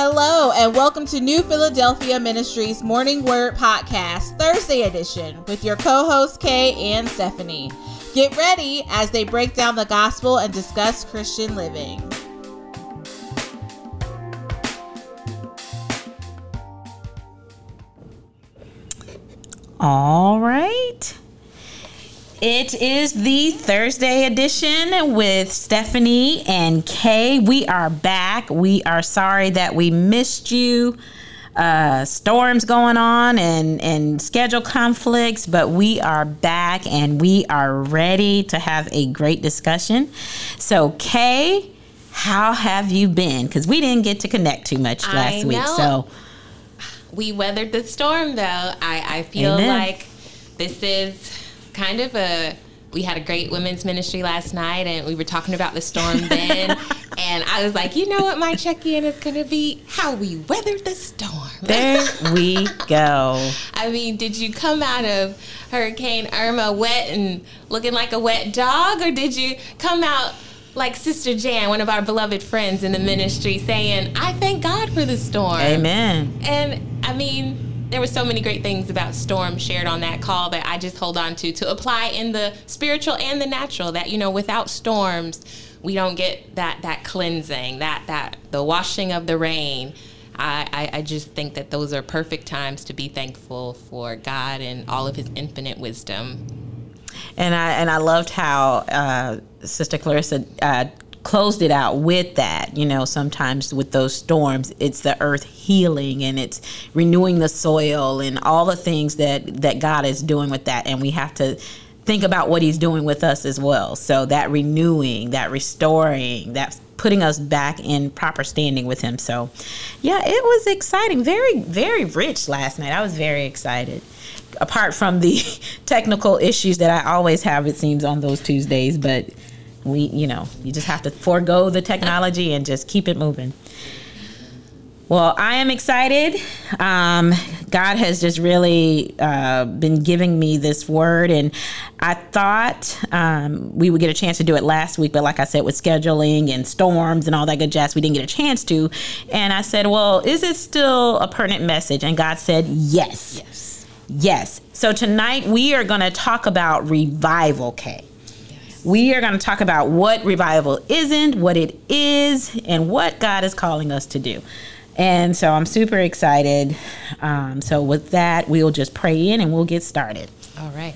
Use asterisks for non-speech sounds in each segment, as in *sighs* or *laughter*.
Hello, and welcome to New Philadelphia Ministries Morning Word Podcast, Thursday edition, with your co hosts, Kay and Stephanie. Get ready as they break down the gospel and discuss Christian living. All right. It is the Thursday edition with Stephanie and Kay. We are back. We are sorry that we missed you. Uh, storms going on and, and schedule conflicts, but we are back and we are ready to have a great discussion. So, Kay, how have you been? Because we didn't get to connect too much last week. So, we weathered the storm, though. I, I feel Amen. like this is kind of a we had a great women's ministry last night and we were talking about the storm then *laughs* and i was like you know what my check-in is going to be how we weathered the storm *laughs* there we go i mean did you come out of hurricane irma wet and looking like a wet dog or did you come out like Sister Jan, one of our beloved friends in the ministry, saying, I thank God for the storm. Amen. And I mean, there were so many great things about storm shared on that call that I just hold on to to apply in the spiritual and the natural. That you know, without storms, we don't get that that cleansing, that that the washing of the rain. I, I, I just think that those are perfect times to be thankful for God and all of His infinite wisdom. And I and I loved how uh, Sister Clarissa uh, closed it out with that. You know, sometimes with those storms, it's the earth healing and it's renewing the soil and all the things that that God is doing with that, and we have to think about what He's doing with us as well. So that renewing, that restoring, that putting us back in proper standing with Him. So, yeah, it was exciting, very very rich last night. I was very excited apart from the *laughs* technical issues that I always have, it seems, on those Tuesdays. But we you know you just have to forego the technology and just keep it moving. Well i am excited. Um, god has just really uh, been giving me this word and i thought um, we would get a chance to do it last week but like i said with scheduling and storms and all that good jazz we didn't get a chance to. And i said well is it still a pertinent message? And god said yes. Yes. Yes. So tonight we are going to talk about revival kay we are going to talk about what revival isn't, what it is, and what God is calling us to do. And so I'm super excited. Um, so, with that, we'll just pray in and we'll get started. All right.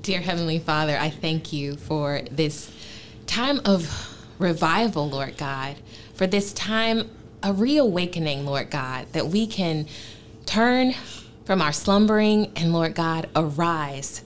Dear Heavenly Father, I thank you for this time of revival, Lord God, for this time, a reawakening, Lord God, that we can turn from our slumbering and Lord God, arise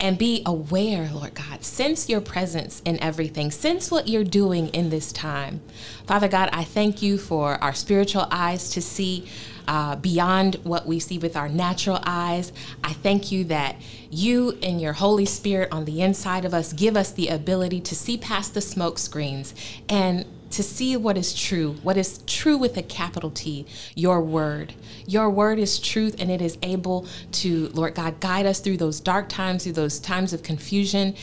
and be aware, Lord God. Sense your presence in everything. Sense what you're doing in this time. Father God, I thank you for our spiritual eyes to see uh, beyond what we see with our natural eyes. I thank you that you and your Holy Spirit on the inside of us give us the ability to see past the smoke screens and to see what is true, what is true with a capital T, your word. Your word is truth and it is able to, Lord God, guide us through those dark times, through those times of confusion.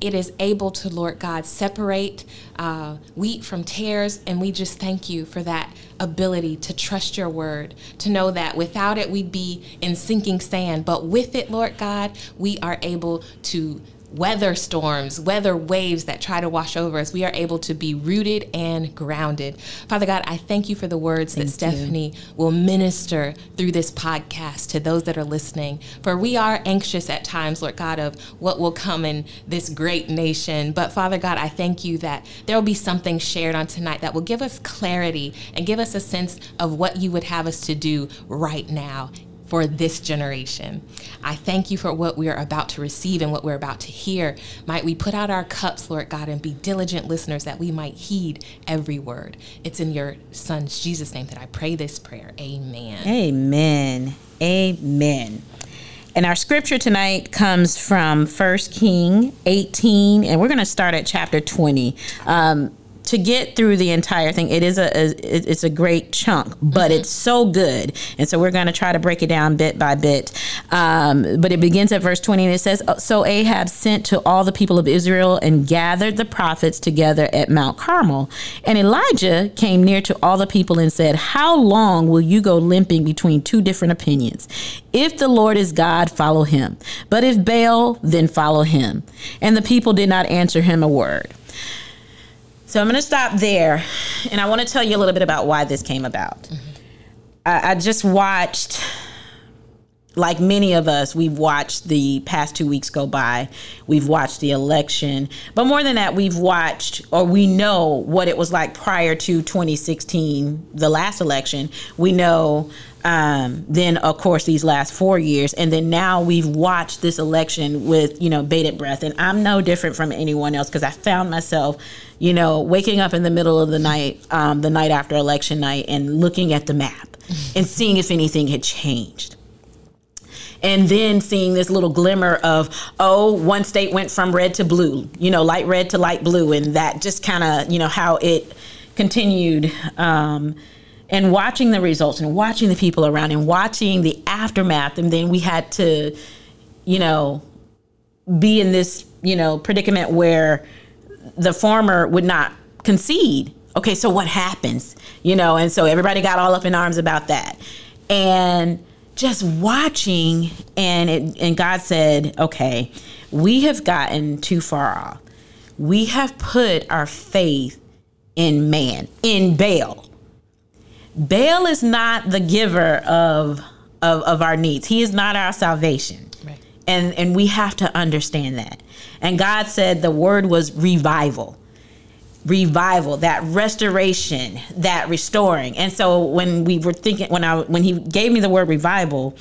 It is able to, Lord God, separate uh, wheat from tares. And we just thank you for that ability to trust your word, to know that without it, we'd be in sinking sand. But with it, Lord God, we are able to weather storms, weather waves that try to wash over us, we are able to be rooted and grounded. Father God, I thank you for the words thank that Stephanie you. will minister through this podcast to those that are listening. For we are anxious at times, Lord God, of what will come in this great nation. But Father God, I thank you that there will be something shared on tonight that will give us clarity and give us a sense of what you would have us to do right now for this generation. I thank you for what we are about to receive and what we're about to hear. Might we put out our cups, Lord God, and be diligent listeners that we might heed every word. It's in your son's Jesus' name that I pray this prayer. Amen. Amen. Amen. And our scripture tonight comes from 1 King 18, and we're going to start at chapter 20. Um, to get through the entire thing, it is a, a it's a great chunk, but mm-hmm. it's so good, and so we're going to try to break it down bit by bit. Um, but it begins at verse twenty, and it says, "So Ahab sent to all the people of Israel and gathered the prophets together at Mount Carmel, and Elijah came near to all the people and said, How long will you go limping between two different opinions? If the Lord is God, follow him, but if Baal, then follow him." And the people did not answer him a word. So I'm going to stop there, and I want to tell you a little bit about why this came about. Mm-hmm. I, I just watched like many of us, we've watched the past two weeks go by. We've watched the election. But more than that, we've watched or we know what it was like prior to 2016, the last election. We know um, then, of course, these last four years. And then now we've watched this election with, you know, bated breath. And I'm no different from anyone else because I found myself, you know, waking up in the middle of the night, um, the night after election night, and looking at the map and seeing if anything had changed and then seeing this little glimmer of oh one state went from red to blue you know light red to light blue and that just kind of you know how it continued um, and watching the results and watching the people around and watching the aftermath and then we had to you know be in this you know predicament where the farmer would not concede. Okay so what happens? You know and so everybody got all up in arms about that. And just watching and it, and God said, "Okay, we have gotten too far off. We have put our faith in man, in Baal. Baal is not the giver of of, of our needs. He is not our salvation. Right. And and we have to understand that. And God said the word was revival revival, that restoration, that restoring. And so when we were thinking, when I when he gave me the word revival,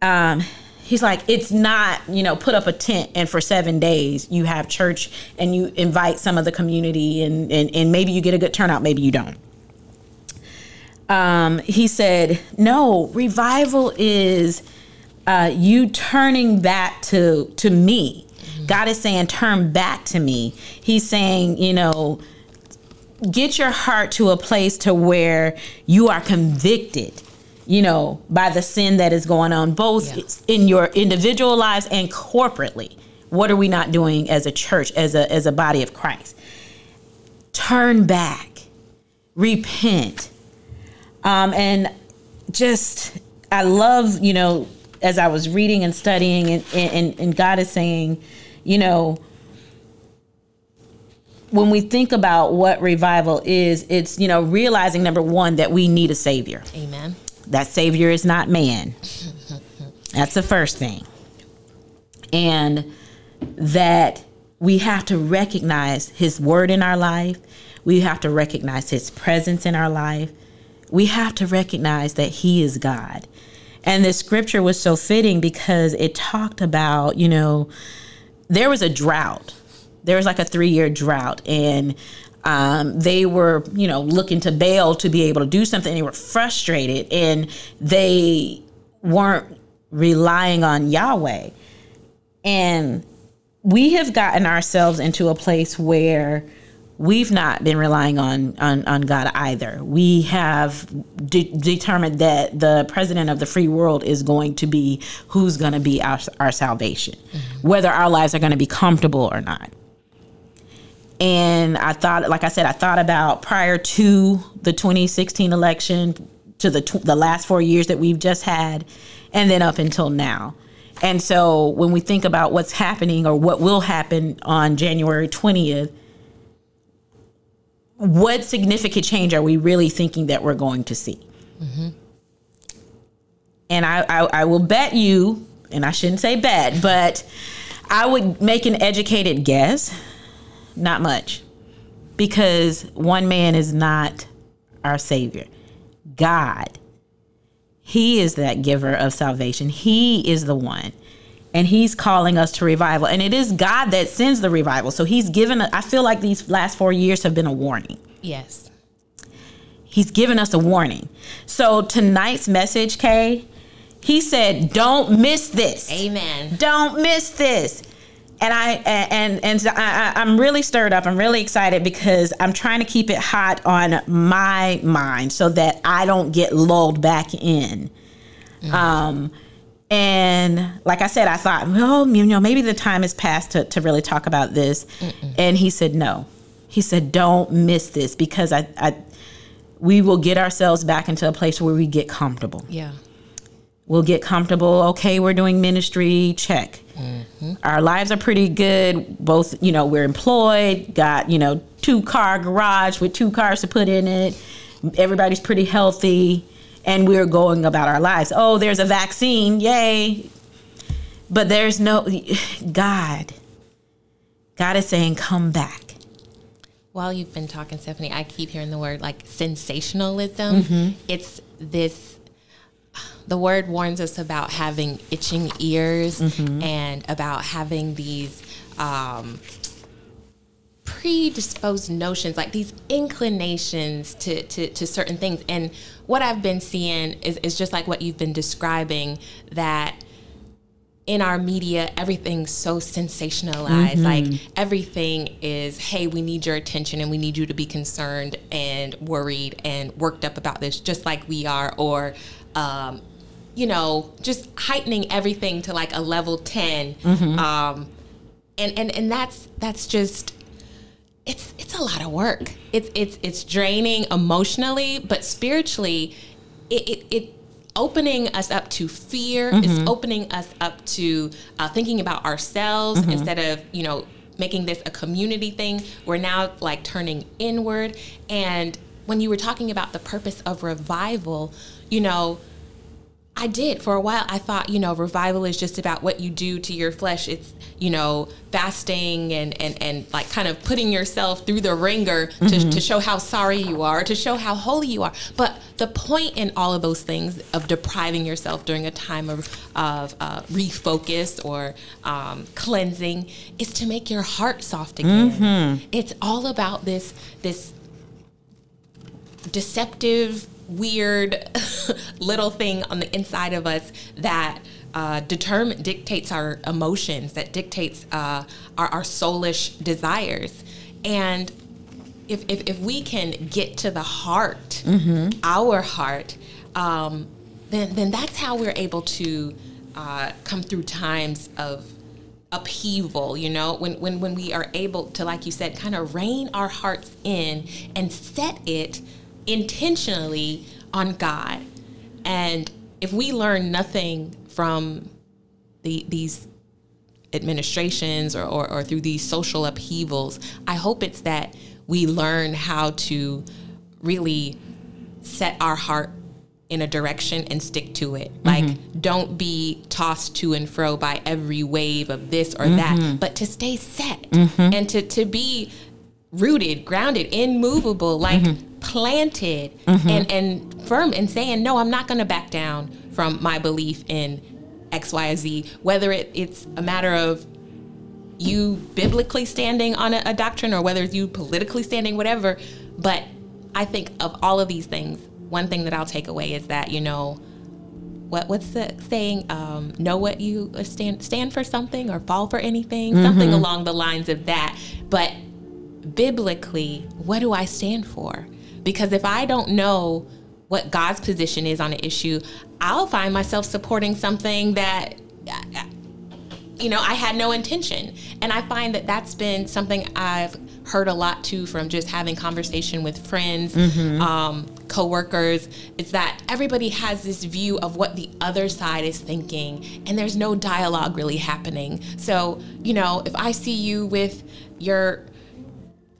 um, he's like, it's not you know put up a tent and for seven days you have church and you invite some of the community and and, and maybe you get a good turnout, maybe you don't. Um, he said, no, revival is uh, you turning back to to me God is saying, turn back to me. He's saying, you know, get your heart to a place to where you are convicted you know by the sin that is going on both yeah. in your individual lives and corporately what are we not doing as a church as a as a body of christ turn back repent um, and just i love you know as i was reading and studying and, and, and god is saying you know, when we think about what revival is, it's, you know, realizing number one, that we need a savior. Amen. That savior is not man. That's the first thing. And that we have to recognize his word in our life. We have to recognize his presence in our life. We have to recognize that he is God. And this scripture was so fitting because it talked about, you know, there was a drought. There was like a three year drought, and um, they were, you know, looking to Baal to be able to do something. They were frustrated, and they weren't relying on Yahweh. And we have gotten ourselves into a place where we've not been relying on on, on God either. We have de- determined that the president of the free world is going to be who's going to be our, our salvation, mm-hmm. whether our lives are going to be comfortable or not. And I thought, like I said, I thought about prior to the 2016 election, to the tw- the last four years that we've just had, and then up until now. And so when we think about what's happening or what will happen on January 20th, what significant change are we really thinking that we're going to see? Mm-hmm. And I, I, I will bet you, and I shouldn't say bet, but I would make an educated guess. Not much. Because one man is not our Savior. God. He is that giver of salvation. He is the one and he's calling us to revival. And it is god that sends the revival. So he's given i feel like these last four years have been a warning. Yes. He's given us a warning. So tonight's message kay he said don't miss this. Amen. Don't miss this. And I and and I, I'm really stirred up. I'm really excited because I'm trying to keep it hot on my mind so that I don't get lulled back in. Mm-hmm. Um, and like I said, I thought, well, you know, maybe the time has passed to, to really talk about this. Mm-mm. And he said, no. He said, don't miss this because I, I, we will get ourselves back into a place where we get comfortable. Yeah. We'll get comfortable. Okay, we're doing ministry. Check. Mm-hmm. Our lives are pretty good. Both, you know, we're employed, got, you know, two car garage with two cars to put in it. Everybody's pretty healthy and we're going about our lives. Oh, there's a vaccine, yay. But there's no God. God is saying, come back. While you've been talking, Stephanie, I keep hearing the word like sensationalism. Mm-hmm. It's this the word warns us about having itching ears mm-hmm. and about having these um, predisposed notions, like these inclinations to, to, to, certain things. And what I've been seeing is, is just like what you've been describing that in our media, everything's so sensationalized. Mm-hmm. Like everything is, hey, we need your attention and we need you to be concerned and worried and worked up about this, just like we are, or, um, you know, just heightening everything to like a level 10. Mm-hmm. Um, and, and, and that's, that's just, it's it's a lot of work. It's it's it's draining emotionally, but spiritually, it it, it opening us up to fear. Mm-hmm. It's opening us up to uh, thinking about ourselves mm-hmm. instead of you know making this a community thing. We're now like turning inward. And when you were talking about the purpose of revival, you know I did for a while. I thought, you know, revival is just about what you do to your flesh. It's, you know, fasting and and and like kind of putting yourself through the ringer to, mm-hmm. to show how sorry you are, to show how holy you are. But the point in all of those things of depriving yourself during a time of of uh, refocus or um, cleansing is to make your heart soft again. Mm-hmm. It's all about this this deceptive weird *laughs* little thing on the inside of us that uh, determine dictates our emotions, that dictates uh, our, our soulish desires, and if, if, if we can get to the heart, mm-hmm. our heart, um, then then that's how we're able to uh, come through times of upheaval you know when, when when we are able to like you said kind of rein our hearts in and set it intentionally on God. And if we learn nothing from the, these administrations or, or, or, through these social upheavals, I hope it's that we learn how to really set our heart in a direction and stick to it. Mm-hmm. Like, don't be tossed to and fro by every wave of this or mm-hmm. that, but to stay set mm-hmm. and to, to be rooted, grounded, immovable, like mm-hmm. Planted mm-hmm. and, and firm and saying, no, I'm not going to back down from my belief in X, Y, Z, whether it, it's a matter of you biblically standing on a, a doctrine or whether it's you politically standing, whatever. But I think of all of these things, one thing that I'll take away is that, you know, what what's the saying? Um, know what you stand stand for something or fall for anything, mm-hmm. something along the lines of that. But biblically, what do I stand for? Because if I don't know what God's position is on an issue, I'll find myself supporting something that you know I had no intention. And I find that that's been something I've heard a lot too from just having conversation with friends, mm-hmm. um, coworkers. It's that everybody has this view of what the other side is thinking, and there's no dialogue really happening. So you know, if I see you with your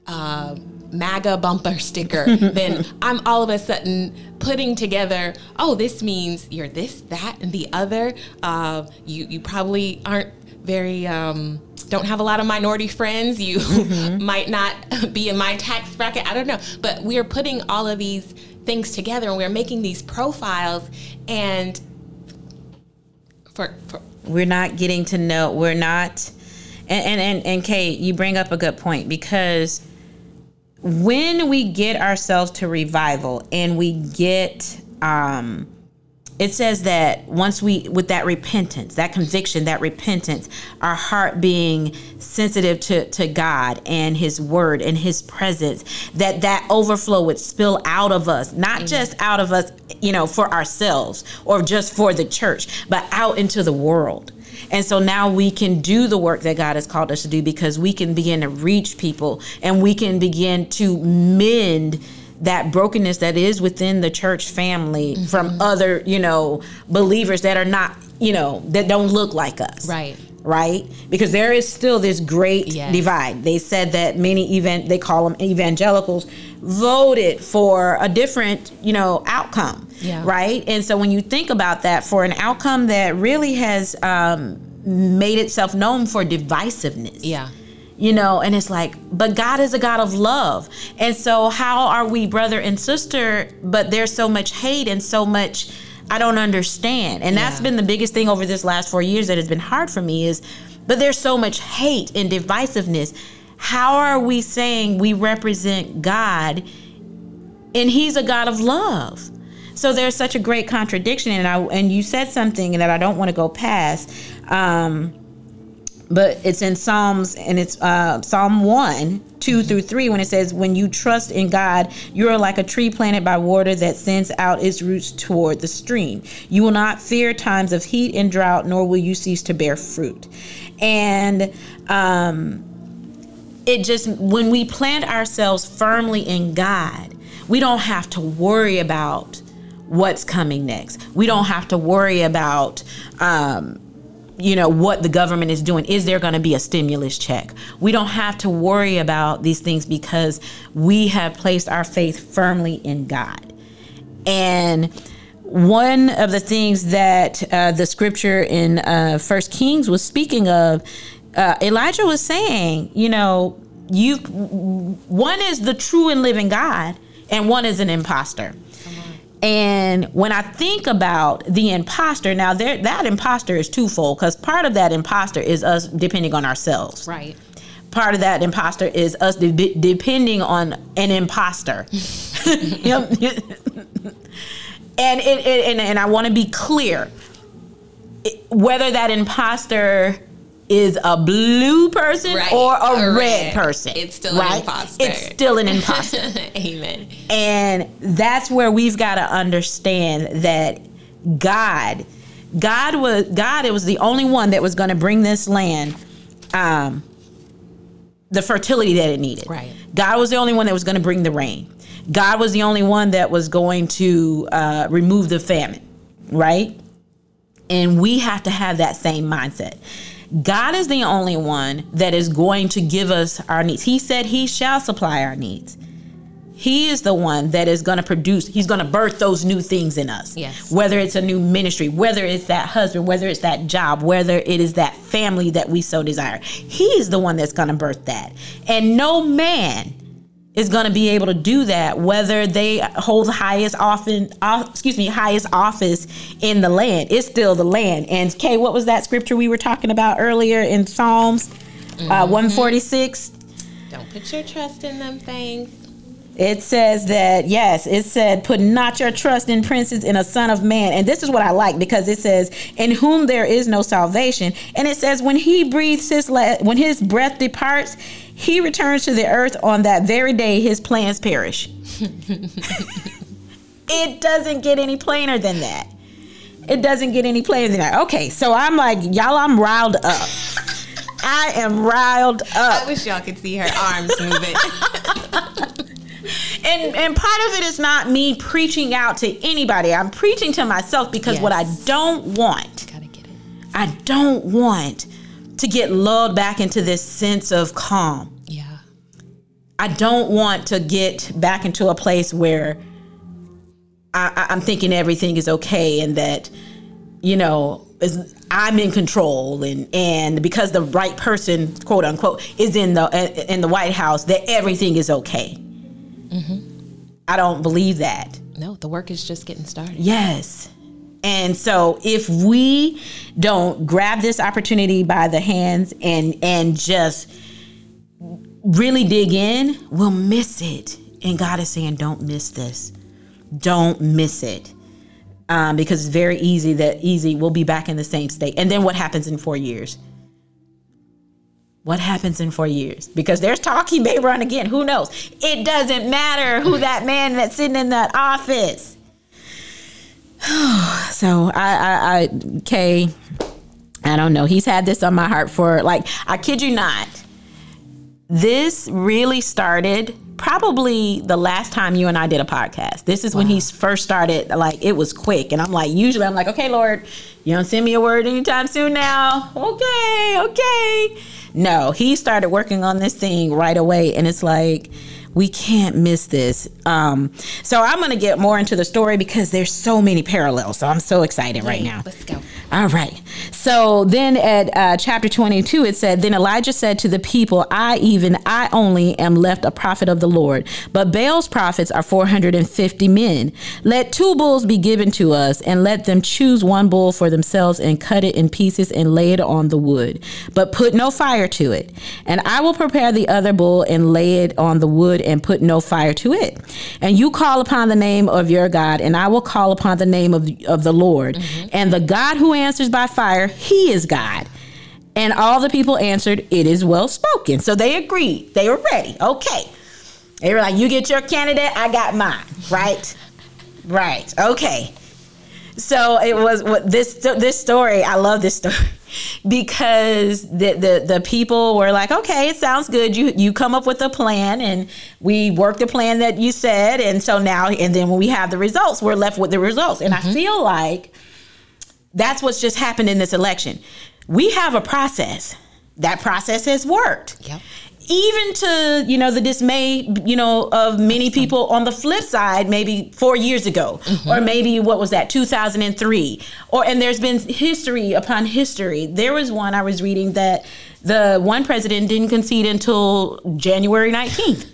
uh, MAGA bumper sticker, *laughs* then I'm all of a sudden putting together, oh, this means you're this, that, and the other. Uh, you, you probably aren't very, um, don't have a lot of minority friends. You mm-hmm. *laughs* might not be in my tax bracket. I don't know. But we're putting all of these things together and we're making these profiles and for, for we're not getting to know, we're not, and, and, and, and Kay, you bring up a good point because when we get ourselves to revival and we get um it says that once we with that repentance that conviction that repentance our heart being sensitive to to god and his word and his presence that that overflow would spill out of us not Amen. just out of us you know for ourselves or just for the church but out into the world and so now we can do the work that God has called us to do because we can begin to reach people and we can begin to mend that brokenness that is within the church family mm-hmm. from other, you know, believers that are not, you know, that don't look like us. Right. Right? Because there is still this great yes. divide. They said that many event they call them evangelicals voted for a different, you know, outcome. Yeah. Right? And so when you think about that for an outcome that really has um, made itself known for divisiveness. Yeah you know and it's like but god is a god of love and so how are we brother and sister but there's so much hate and so much i don't understand. And yeah. that's been the biggest thing over this last four years that has been hard for me is but there's so much hate and divisiveness. How are we saying we represent god and he's a god of love? So there's such a great contradiction and i and you said something that i don't want to go past. Um, but it's in Psalms and it's uh, Psalm 1, 2 through 3, when it says, When you trust in God, you are like a tree planted by water that sends out its roots toward the stream. You will not fear times of heat and drought, nor will you cease to bear fruit. And um, it just, when we plant ourselves firmly in God, we don't have to worry about what's coming next. We don't have to worry about, um, you know what the government is doing is there going to be a stimulus check? We don't have to worry about these things because we have placed our faith firmly in god. And one of the things that uh, the scripture in uh, first kings was speaking of uh, elijah was saying you know you one is the true and living god and one is an impostor and when I think about the imposter, now there, that imposter is twofold because part of that imposter is us depending on ourselves. Right. Part of that imposter is us de- depending on an imposter. *laughs* and it, it, and, and I want to be clear whether that imposter is a blue person right. or a, a red, red, person. It's still right? an imposter. It's still an imposter. *laughs* Amen. And that's where we've got to understand that God, God was God. It was the only one that was going to bring this land. Um, the fertility that it needed. Right. God was the only one that was going to bring the rain. God was the only one that was going to uh, remove the famine, right? And we have to have that same mindset. God is the only one that is going to give us our needs. He said he shall supply our needs. He is the one that is going to produce, he's going to birth those new things in us. Yes. Whether it's a new ministry, whether it's that husband, whether it's that job, whether it is that family that we so desire. He is the one that's going to birth that. And no man is going to be able to do that whether they hold the highest often uh, excuse me highest office in the land. It's still the land. And kay what was that scripture we were talking about earlier in psalms? Uh, mm-hmm. uh, 146 don't put your trust in them things it says that yes it said put not your trust in princes in a son of man and this is what i like because it says in whom there is no salvation and it says when he breathes his la- when his breath departs he returns to the earth on that very day his plans perish. *laughs* it doesn't get any plainer than that. It doesn't get any plainer than that. Okay, so I'm like, y'all, I'm riled up. *laughs* I am riled up. I wish y'all could see her arms moving. *laughs* and and part of it is not me preaching out to anybody. I'm preaching to myself because yes. what I don't want. Gotta get it. I don't want to get lulled back into this sense of calm. Yeah. I don't want to get back into a place where I, am thinking everything is okay and that, you know, I'm in control and and because the right person, quote unquote, is in the in the White House, that everything is okay. Mm-hmm. I don't believe that. No, the work is just getting started. Yes. And so if we don't grab this opportunity by the hands and and just really dig in, we'll miss it. And God is saying, don't miss this. Don't miss it. um, because it's very easy that easy we'll be back in the same state. And then what happens in four years? What happens in four years? Because there's talk he may run again. Who knows? It doesn't matter who that man that's sitting in that office. *sighs* so I, I, I, Kay, I don't know. He's had this on my heart for like, I kid you not. This really started probably the last time you and I did a podcast. This is wow. when he first started. Like it was quick, and I'm like, usually I'm like, okay, Lord, you don't send me a word anytime soon now. Okay, okay. No, he started working on this thing right away, and it's like we can't miss this. Um, so I'm going to get more into the story because there's so many parallels. So I'm so excited right now. Let's go. All right. So then at uh, chapter 22, it said, Then Elijah said to the people, I even, I only am left a prophet of the Lord, but Baal's prophets are 450 men. Let two bulls be given to us, and let them choose one bull for themselves and cut it in pieces and lay it on the wood, but put no fire to it. And I will prepare the other bull and lay it on the wood and put no fire to it. And you call upon the name of your God, and I will call upon the name of, of the Lord. Mm-hmm. And the God who answers by fire, he is God. And all the people answered, It is well spoken. So they agreed. They were ready. Okay. They were like, You get your candidate, I got mine. Right? right. Okay. So it was what this this story. I love this story because the, the the people were like, okay, it sounds good. You you come up with a plan, and we work the plan that you said, and so now and then when we have the results, we're left with the results. And mm-hmm. I feel like that's what's just happened in this election. We have a process. That process has worked. Yep. Even to, you know, the dismay, you know, of many people on the flip side, maybe four years ago, mm-hmm. or maybe what was that, 2003. Or, and there's been history upon history. There was one I was reading that the one president didn't concede until January 19th.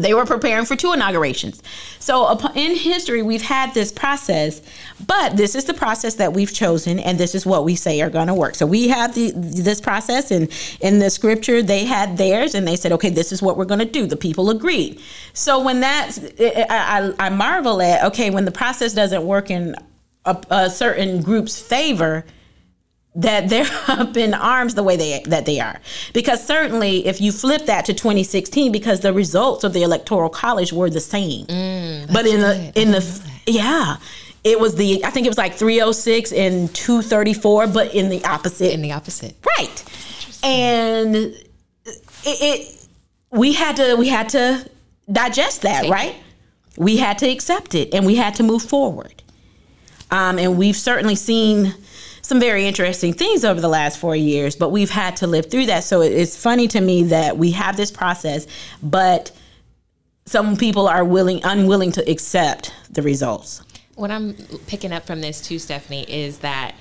They were preparing for two inaugurations. So in history, we've had this process, but this is the process that we've chosen, and this is what we say are going to work. So we have the, this process, and in the scripture, they had theirs, and they said, okay, this is what we're going to do. The people agreed. So when that, I, I, I marvel at, okay, when the process doesn't work in a, a certain group's favor, that they're *laughs* up in arms the way they that they are. Because certainly if you flip that to 2016 because the results of the electoral college were the same. Mm, but in the in the yeah. It was the i think it was like 306 and 234 but in the opposite. In the opposite. Right. And it, it, we had to we had to digest that Take right? It. we had to accept it and we had to move forward. Um, and we've certainly seen some very interesting things over the last four years, but we've had to live through that. So it's funny to me that we have this process, but some people are willing, unwilling to accept the results. What I'm picking up from this too, Stephanie, is that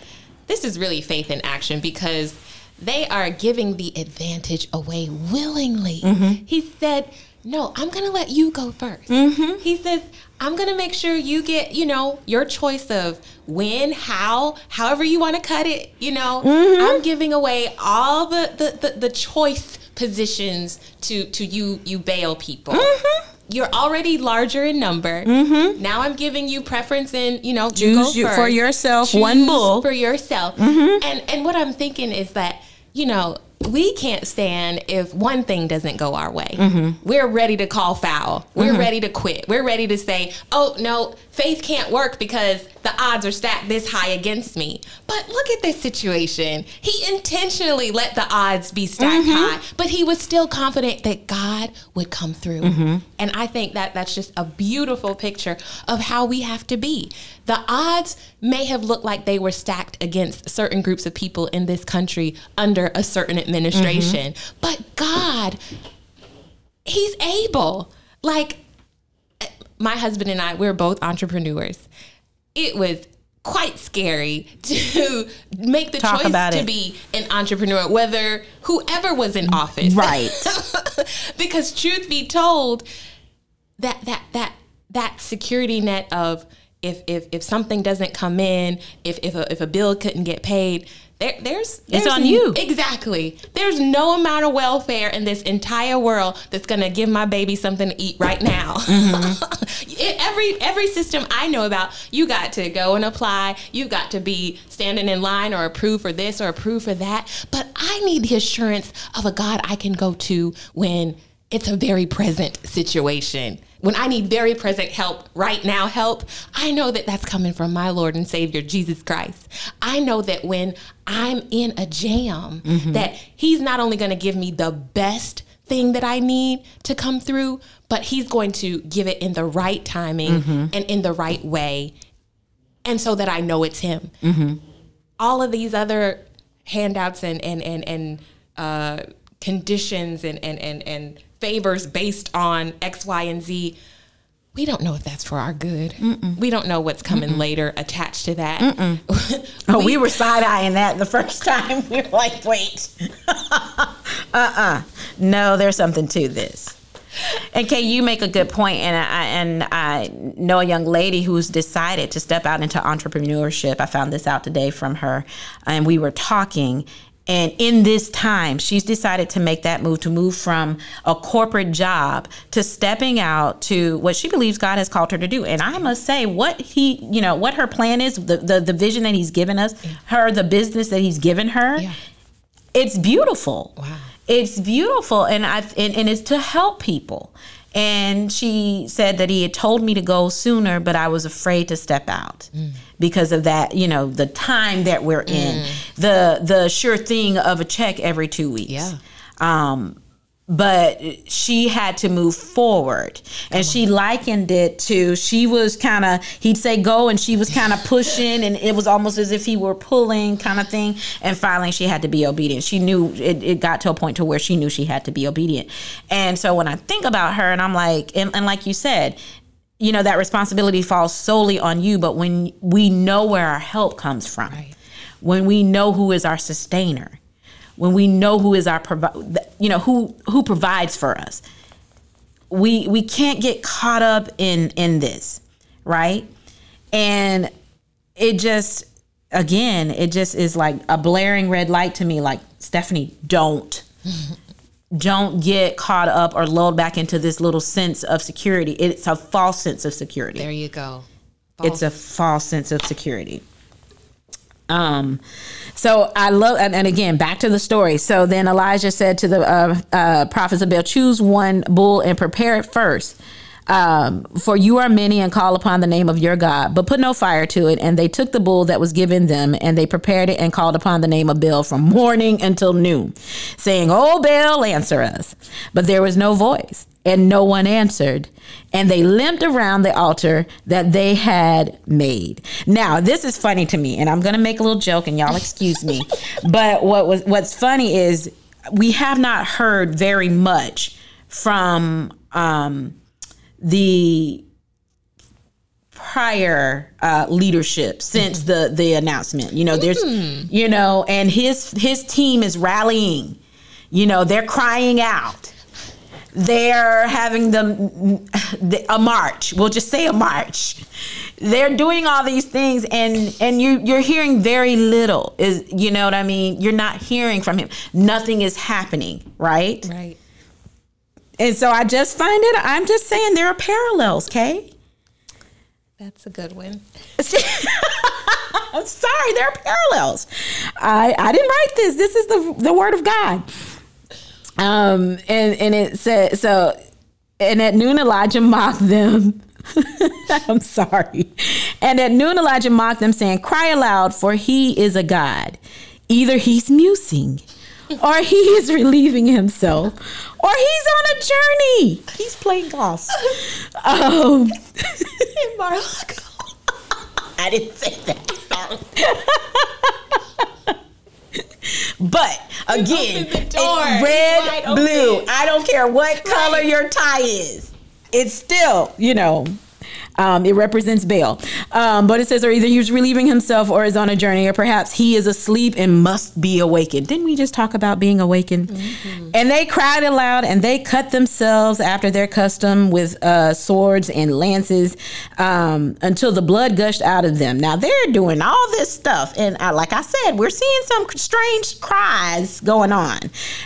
this is really faith in action because they are giving the advantage away willingly. Mm-hmm. He said, no, I'm going to let you go 1st mm-hmm. He says, I'm going to make sure you get, you know, your choice of when, how, however you want to cut it. You know, mm-hmm. I'm giving away all the, the, the, the, choice positions to, to you, you Baal people. Mm-hmm. You're already larger in number. Mm-hmm. Now I'm giving you preference in, you know, choose you for yourself Choose one bull for yourself. Mm-hmm. And and what I'm thinking is that, you know, we can't stand if one thing doesn't go our way. Mm-hmm. We're ready to call foul. We're mm-hmm. ready to quit. We're ready to say, oh, no, faith can't work because the odds are stacked this high against me. But look at this situation. He intentionally let the odds be stacked mm-hmm. high, but he was still confident that God would come through. Mm-hmm. And I think that that's just a beautiful picture of how we have to be. The odds may have looked like they were stacked against certain groups of people in this country under a certain administration, mm-hmm. but God, He's able. Like, my husband and I, we're both entrepreneurs. It was quite scary to *laughs* make the Talk choice to it. be an entrepreneur, whether whoever was in office. Right. *laughs* because truth be told, that that that that security net of if if if something doesn't come in, if if a, if a bill couldn't get paid, There, there's, It's there's on you. Exactly. There's no amount of welfare in this entire world that's gonna give my baby something to eat right now. Mm-hmm. *laughs* It- every every system I know about, you got to go and apply. You got to be standing in line or approved for this or approved for that. But I need the assurance of a God I can go to when it's a very present situation. When I need very present help, right now help, I know that that's coming from my Lord and Savior, Jesus Christ. I know that when I'm in a jam, mm-hmm. that He's not only going to give me the best thing that I need to come through, but He's going to give it in the right timing mm-hmm. and in the right way, and so that I know it's Him. Mm-hmm. All of these other handouts and and and and uh, conditions and and and and favors based on X, Y, and Z. We don't know if that's for our good. We don't know what's coming later attached to that. *laughs* Oh, we, were side eyeing that the first time. *laughs* We were like, wait. *laughs* uh uh No, there's something to this. And Kay, you make a good point, and I and I know a young lady who's decided to step out into entrepreneurship. I found this out today from her, and we were talking. And in this time, she's decided to make that move to move from a corporate job to stepping out to what she believes God has called her to do. And I must say, what he, you know, what her plan is, the the, the vision that he's given us, her, the business that he's given her, Yeah. it's beautiful. Wow. It's beautiful, and I and, and it's to help people. And she said that he had told me to go sooner, but I was afraid to step out Mm. Because of that. You know, the time that we're in, the the sure thing of a check every two weeks. Yeah. Um, but she had to move forward and she likened it to she was kind of he'd say go and she was kind of pushing and it was almost as if he were pulling kind of thing and finally she had to be obedient she knew it, it got to a point to where she knew she had to be obedient and so when i think about her and i'm like and, and like you said you know that responsibility falls solely on you but when we know where our help comes from Right. when we know who is our sustainer when we know who is our provi- you know who who provides for us we we can't get caught up in in this right and it just again it just is like a blaring red light to me like stephanie don't *laughs* don't get caught up or lulled back into this little sense of security it's a false sense of security There you go. it's a false sense of security. Um, so I love, and, and again, back to the story. So then Elijah said to the uh, uh, prophets of Baal, choose one bull and prepare it first. Um, for you are many and call upon the name of your God, but put no fire to it. And they took the bull that was given them and they prepared it and called upon the name of Baal from morning until noon, saying, Oh, Baal, answer us. But there was no voice and no one answered. And they limped around the altar that they had made. Now, this is funny to me, and I'm gonna make a little joke, and y'all excuse me. *laughs* but what was what's funny is we have not heard very much from um, the prior uh, leadership since the the announcement. You know, there's you know, and his his team is rallying. You know, they're crying out they're having them a march we'll just say a march they're doing all these things and and you you're hearing very little is you know what i mean you're not hearing from him nothing is happening right Right. And so i just find it i'm just saying there are parallels okay That's a good one. *laughs* i'm sorry there are parallels. I i didn't write this. This is the the word of god. Um and and it said so and at noon elijah mocked them. *laughs* I'm sorry. And at noon elijah mocked them saying cry aloud for he is a god. Either he's musing *laughs* or he is relieving himself or he's on a journey he's playing golf *laughs* um *laughs* I didn't say that. but again, opened the it's door. It's red, blue. open. I don't care what color your tie is. It's still, you know. Um, it represents Baal. Um, but it says, or either he's relieving himself or is on a journey, or perhaps he is asleep and must be awakened. Didn't we just talk about being awakened? Mm-hmm. And they cried aloud and they cut themselves after their custom with uh, swords and lances um, until the blood gushed out of them. Now they're doing all this stuff. And uh, like I said, we're seeing some strange cries going on,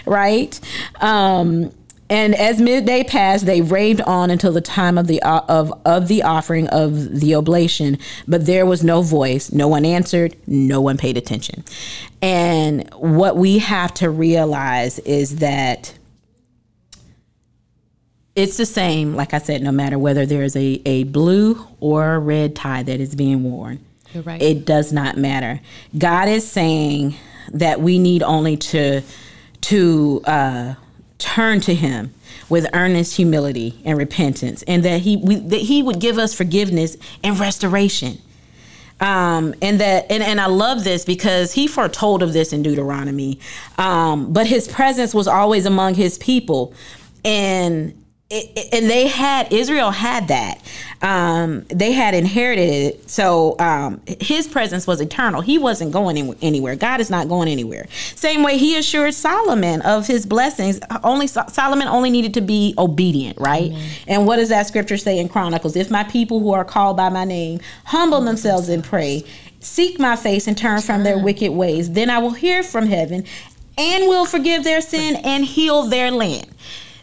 right? Um, and as midday passed, they raved on until the time of the of of the offering of the oblation. But there was no voice. No one answered. No one paid attention. And what we have to realize is that it's the same. Like I said, no matter whether there is a a blue or a red tie that is being worn, right. it does not matter. God is saying that we need only to to uh, turn to him with earnest humility and repentance and that he we, that he would give us forgiveness and restoration. Um, and that and, and I love this because he foretold of this in Deuteronomy. Um, but his presence was always among his people. And it, and they had Israel had that. Um, they had inherited it. So um, his presence was eternal. He wasn't going anywhere. God is not going anywhere. Same way he assured Solomon of his blessings. Only Solomon only needed to be obedient, right? Amen. And what does that scripture say in Chronicles? If my people who are called by my name humble themselves and pray, seek my face and turn from their wicked ways, then I will hear from heaven and will forgive their sin and heal their land.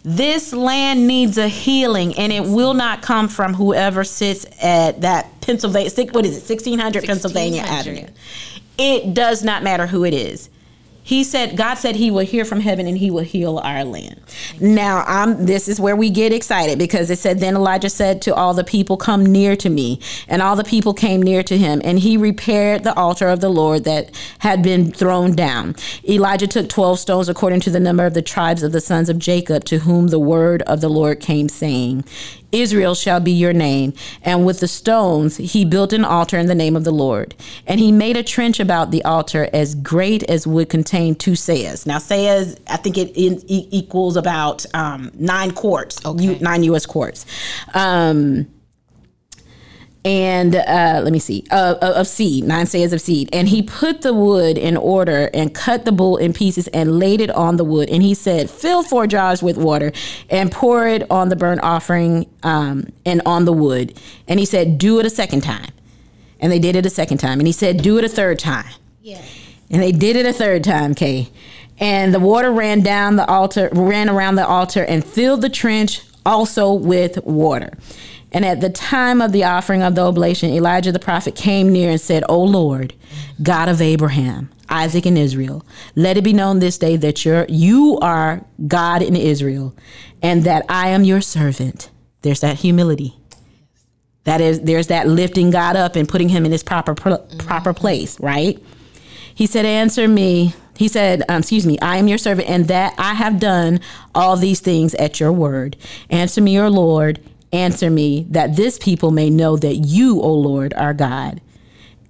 This land needs a healing, and it will not come from whoever sits at that Pennsylvania. What is it? 1600 Pennsylvania Avenue. It does not matter who it is. He said, God said he will hear from heaven and he will heal our land. Now, I'm, this is where we get excited because it said, Then Elijah said to all the people, Come near to me. And all the people came near to him, and he repaired the altar of the Lord that had been thrown down. Elijah took 12 stones according to the number of the tribes of the sons of Jacob, to whom the word of the Lord came, saying, Israel shall be your name. And with the stones, he built an altar in the name of the Lord. And he made a trench about the altar as great as would contain two seahs. Now, seahs, I think it, it equals about um, nine quarts, okay. nine U.S. quarts. Um, and uh, let me see. Uh, of seed nine seahs of seed. And he put the wood in order and cut the bull in pieces and laid it on the wood. And he said fill four jars with water and pour it on the burnt offering um, and on the wood. And he said do it a second time. And they did it a second time. And he said do it a third time. Yeah. And they did it a third time kay. And the water ran down the altar ran around the altar and filled the trench also with water and at the time of the offering of the oblation, Elijah the prophet came near and said, O Lord, God of Abraham, Isaac, and Israel, let it be known this day that you're, you are God in Israel, and that I am your servant. There's that humility. That is, there's that lifting God up and putting him in his proper proper place, right? He said, Answer me. He said, um, Excuse me, I am your servant, and that I have done all these things at your word. Answer me, your Lord, Answer me, that this people may know that you, O Lord, are God,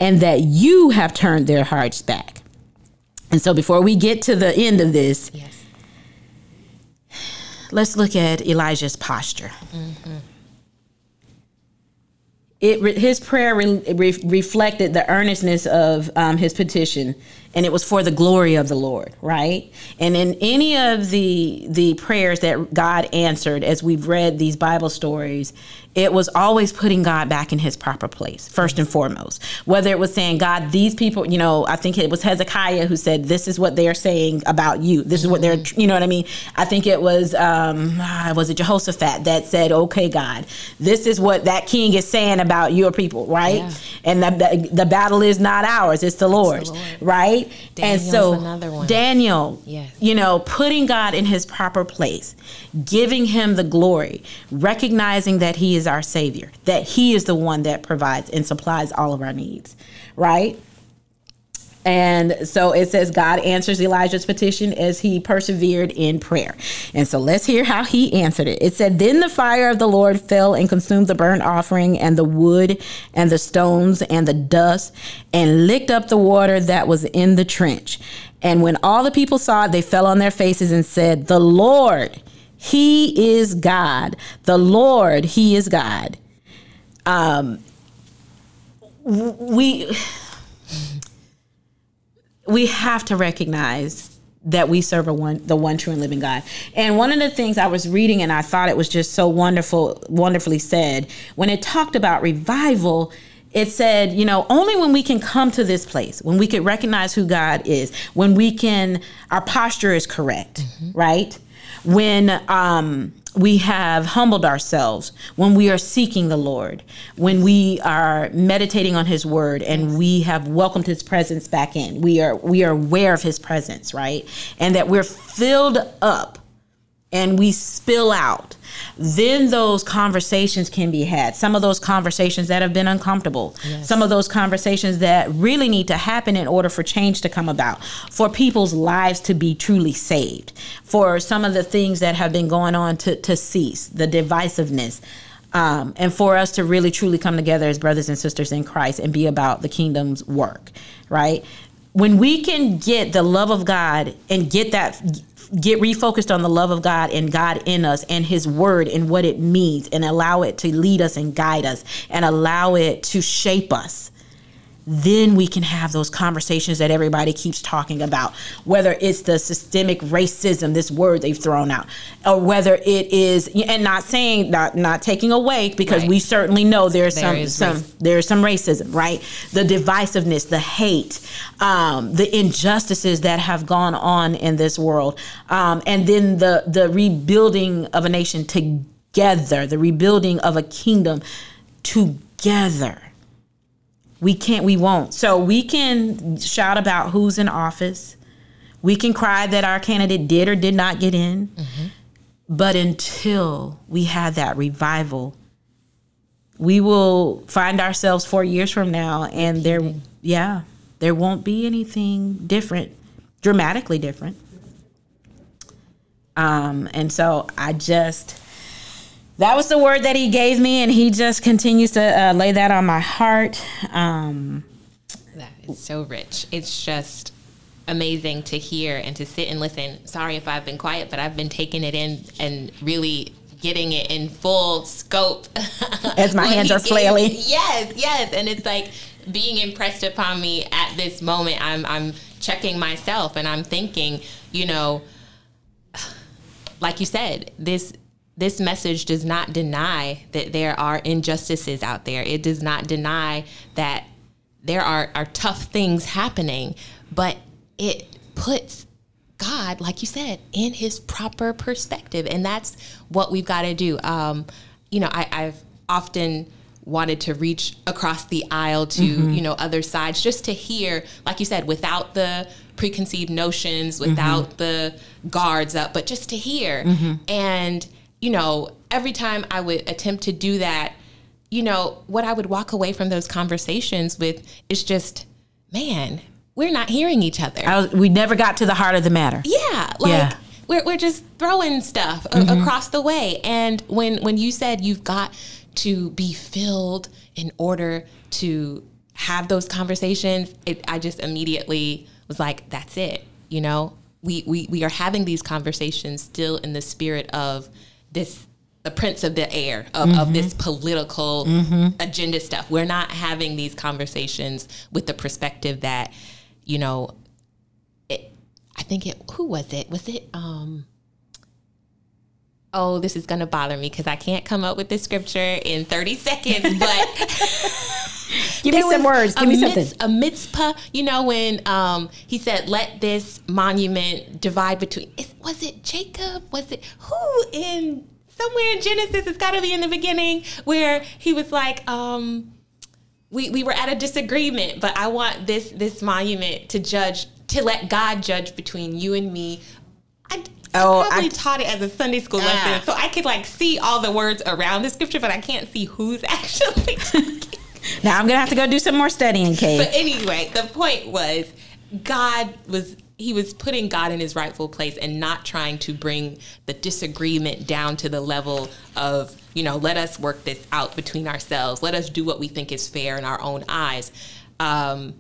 and that you have turned their hearts back. And so, before we get to the end of this, yes. let's look at Elijah's posture. Mm-hmm. It, his prayer re, re, reflected the earnestness of um, his petition and it was for the glory of the Lord, right? And in any of the the prayers that God answered as we've read these Bible stories, it was always putting God back in his proper place, first and foremost. Whether it was saying, God, these people, you know, I think it was Hezekiah who said, This is what they're saying about you. This is what they're, you know what I mean? I think it was, um, ah, was it Jehoshaphat that said, Okay, God, this is what that king is saying about your people, right? Yeah. And the, the, the, battle is not ours, it's the Lord's, Lord. right? Daniel's and so, another one. Daniel, yes. you know, putting God in his proper place, giving him the glory, recognizing that he is our Savior, that He is the one that provides and supplies all of our needs, right? And so it says God answers Elijah's petition as he persevered in prayer. And so let's hear how he answered it. It said, Then the fire of the Lord fell and consumed the burnt offering and the wood and the stones and the dust and licked up the water that was in the trench. And when all the people saw it, they fell on their faces and said, The Lord, he is God. The Lord, He is God. um, we we have to recognize that we serve a one the one true and living God. And one of the things I was reading and I thought it was just so wonderful wonderfully said when it talked about revival it said, you know, only when we can come to this place, when we can recognize who God is, when we can, our posture is correct, mm-hmm. right? When um, we have humbled ourselves, when we are seeking the Lord, when we are meditating on His Word, and we have welcomed His presence back in. We are we are aware of His presence, right? And that we're filled up and we spill out, then those conversations can be had. Some of those conversations that have been uncomfortable, yes. some of those conversations that really need to happen in order for change to come about, for people's lives to be truly saved, for some of the things that have been going on to, to cease, the divisiveness. Um, and for us to really truly come together as brothers and sisters in Christ and be about the kingdom's work, right? When we can get the love of God and get that get refocused on the love of God and God in us and His Word and what it means and allow it to lead us and guide us and allow it to shape us then we can have those conversations that everybody keeps talking about, whether it's the systemic racism, this word they've thrown out, or whether it is, and not saying not not taking away because right. we certainly know there's there some some there's some racism, right? The divisiveness, the hate, um, the injustices that have gone on in this world, um, and then the the rebuilding of a nation together, the rebuilding of a kingdom together we can't, we won't. So we can shout about who's in office. We can cry that our candidate did or did not get in. Mm-hmm. But until we have that revival, we will find ourselves four years from now and there, yeah, there won't be anything different, dramatically different. Um, and so I just, that was the word that he gave me, and he just continues to uh, lay that on my heart. Um, that is so rich. It's just amazing to hear and to sit and listen. Sorry if I've been quiet, but I've been taking it in and really getting it in full scope. As my *laughs* hands are flailing. Yes, yes, and it's like being impressed upon me at this moment. I'm I'm checking myself and I'm thinking, you know, *sighs* like you said, this this message does not deny that there are injustices out there. It does not deny that there are, are tough things happening, but it puts God, like you said, in his proper perspective. And that's what we've got to do. Um, you know, I, I've often wanted to reach across the aisle to mm-hmm. you know other sides just to hear like you said without the preconceived notions without mm-hmm. the guards up but just to hear mm-hmm. and you know, every time I would attempt to do that, you know, what I would walk away from those conversations with is just, man, we're not hearing each other. Was, we never got to the heart of the matter. Yeah, like yeah. we're we're just throwing stuff mm-hmm. across the way. And when when you said you've got to be filled in order to have those conversations, it, I just immediately was like, that's it. You know, we, we we are having these conversations still in the spirit of this the prince of the air of, mm-hmm. of this political mm-hmm. agenda stuff. We're not having these conversations with the perspective that, you know, it, I think it, who was it? Was it, um, oh, this is going to bother me because I can't come up with the scripture in 30 seconds, but. *laughs* Give me some words. Give me something. a Mizpah, you know, when um, he said, "Let this monument divide between." Was it Jacob? Was it who in somewhere in Genesis? It's got to be in the beginning where he was like, um, "We we were at a disagreement, but I want this this monument to judge to let God judge between you and me." I, Oh, I probably I, taught it as a Sunday school lesson, so I could like see all the words around the scripture, but I can't see who's *laughs* actually talking. Now I'm gonna have to go do some more studying, Kay. But anyway, the point was God was he was putting God in his rightful place and not trying to bring the disagreement down to the level of, you know, let us work this out between ourselves. Let us do what we think is fair in our own eyes. Um,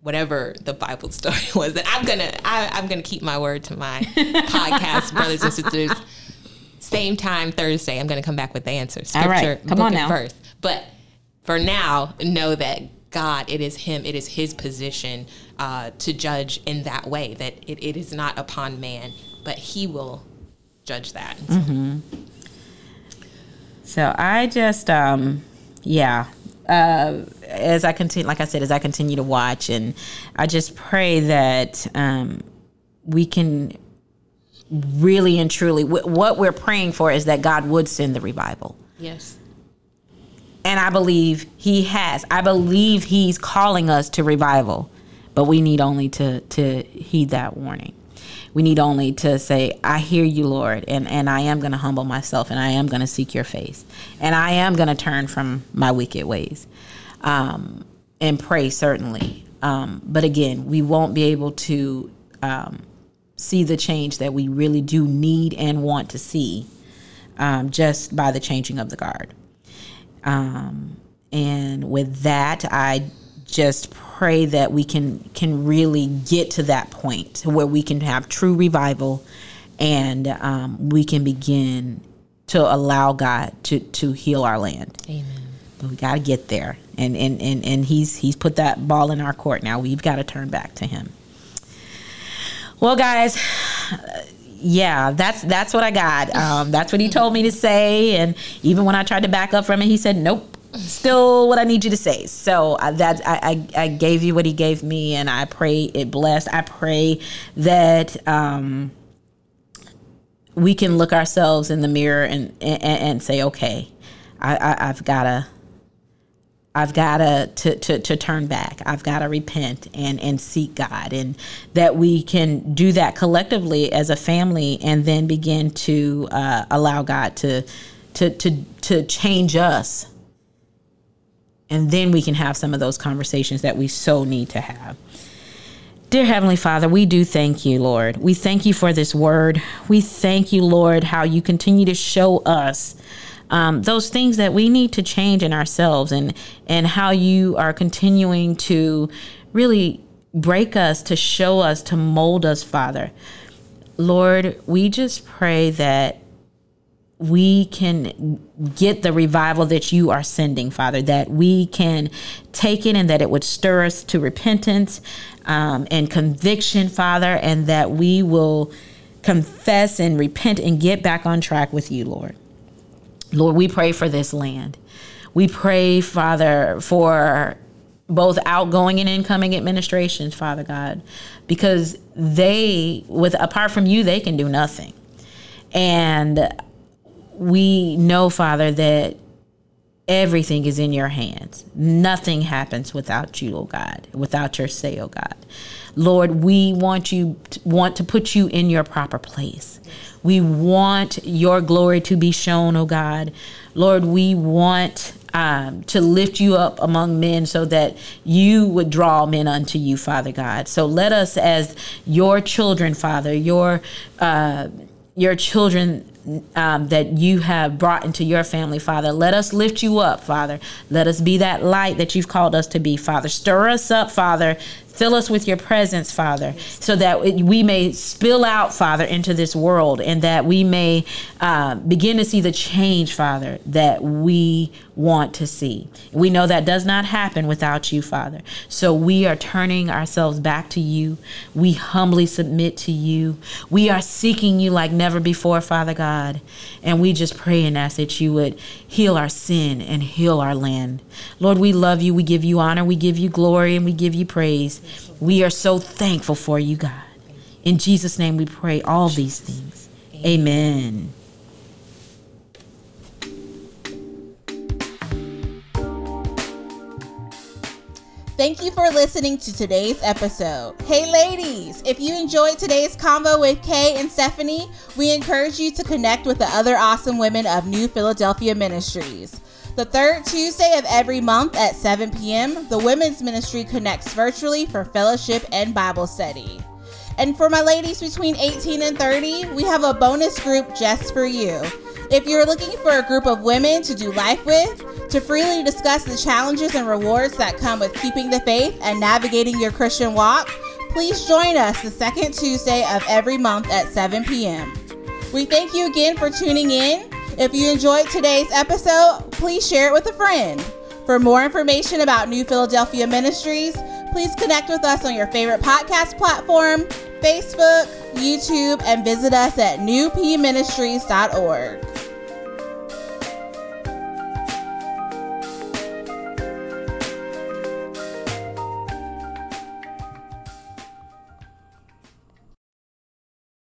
whatever the Bible *laughs* story was. that I'm gonna I, I'm gonna keep my word to my *laughs* podcast, brothers and sisters same time Thursday, I'm going to come back with the answer. All right. Come on now. Verse. But for now, know that God, it is Him, it is His position uh, to judge in that way, that it, it is not upon man, but He will judge that. Mm-hmm. So I just, um, yeah. Uh, as I continue, like I said, as I continue to watch, and I just pray that um, we can really and truly, wh- what we're praying for is that God would send the revival. Yes. And I believe He has. I believe He's calling us to revival, but we need only to to heed that warning. We need only to say, I hear you, Lord, and, and I am going to humble myself and I am going to seek your face. And I am going to turn from my wicked ways um, and pray, certainly. Um, but again, we won't be able to um, see the change that we really do need and want to see um, just by the changing of the guard. Um, and with that, I just pray that we can can really get to that point where we can have true revival, and um, we can begin to allow God to to heal our land. Amen. But we got to get there, and and and and he's he's put that ball in our court now. We've got to turn back to him. Well, guys, yeah, that's that's what I got. Um, that's what he told me to say, and even when I tried to back up from it, he said, "Nope." Still, what I need you to say. So uh, that I, I, I gave you what he gave me, and I pray it blessed. I pray that um, we can look ourselves in the mirror and and, and say, okay, I, I I've gotta I've got to, to, to turn back. I've got to repent and, and seek God. And that we can do that collectively as a family and then begin to uh, allow God to, to, to, to change us. And then we can have some of those conversations that we so need to have. Dear Heavenly Father, we do thank you, Lord. We thank you for this word. We thank you, Lord, how you continue to show us um, those things that we need to change in ourselves and and how you are continuing to really break us to show us to mold us father lord we just pray that we can get the revival that you are sending, Father, that we can take it and that it would stir us to repentance um, and conviction, Father, and that we will confess and repent and get back on track with you, Lord. Lord, we pray for this land. We pray, Father, for both outgoing and incoming administrations, Father God, because they, with apart from you, they can do nothing. And we know, Father, that everything is in your hands. Nothing happens without you, oh God, without your say, oh God. Lord, we want you want to put you in your proper place. We want your glory to be shown, oh God. Lord, we want um, to lift you up among men so that you would draw men unto you, Father God. So let us, as your children, Father, your uh, your children um, that you have brought into your family, Father. Let us lift you up, Father. Let us be that light that you've called us to be, Father. Stir us up, Father. Fill us with your presence, Father, so that we may spill out, Father, into this world and that we may uh, begin to see the change, Father, that we want to see. We know that does not happen without you, Father. So we are turning ourselves back to you. We humbly submit to you. We are seeking you like never before, Father God. And we just pray and ask that you would heal our sin and heal our land. Lord, we love you. We give you honor. We give you glory and we give you praise. We are so thankful for you, God. In Jesus' name we pray all these things. Amen. Thank you for listening to today's episode. Hey, ladies, if you enjoyed today's convo with Kay and Stephanie, we encourage you to connect with the other awesome women of New Philadelphia Ministries. The third Tuesday of every month at 7 p.m., the Women's Ministry connects virtually for fellowship and Bible study. And for my ladies between 18 and 30, we have a bonus group just for you. If you're looking for a group of women to do life with, to freely discuss the challenges and rewards that come with keeping the faith and navigating your Christian walk, please join us the second Tuesday of every month at 7 p.m. We thank you again for tuning in. If you enjoyed today's episode, please share it with a friend. For more information about New Philadelphia Ministries, please connect with us on your favorite podcast platform, Facebook, YouTube, and visit us at newpministries.org.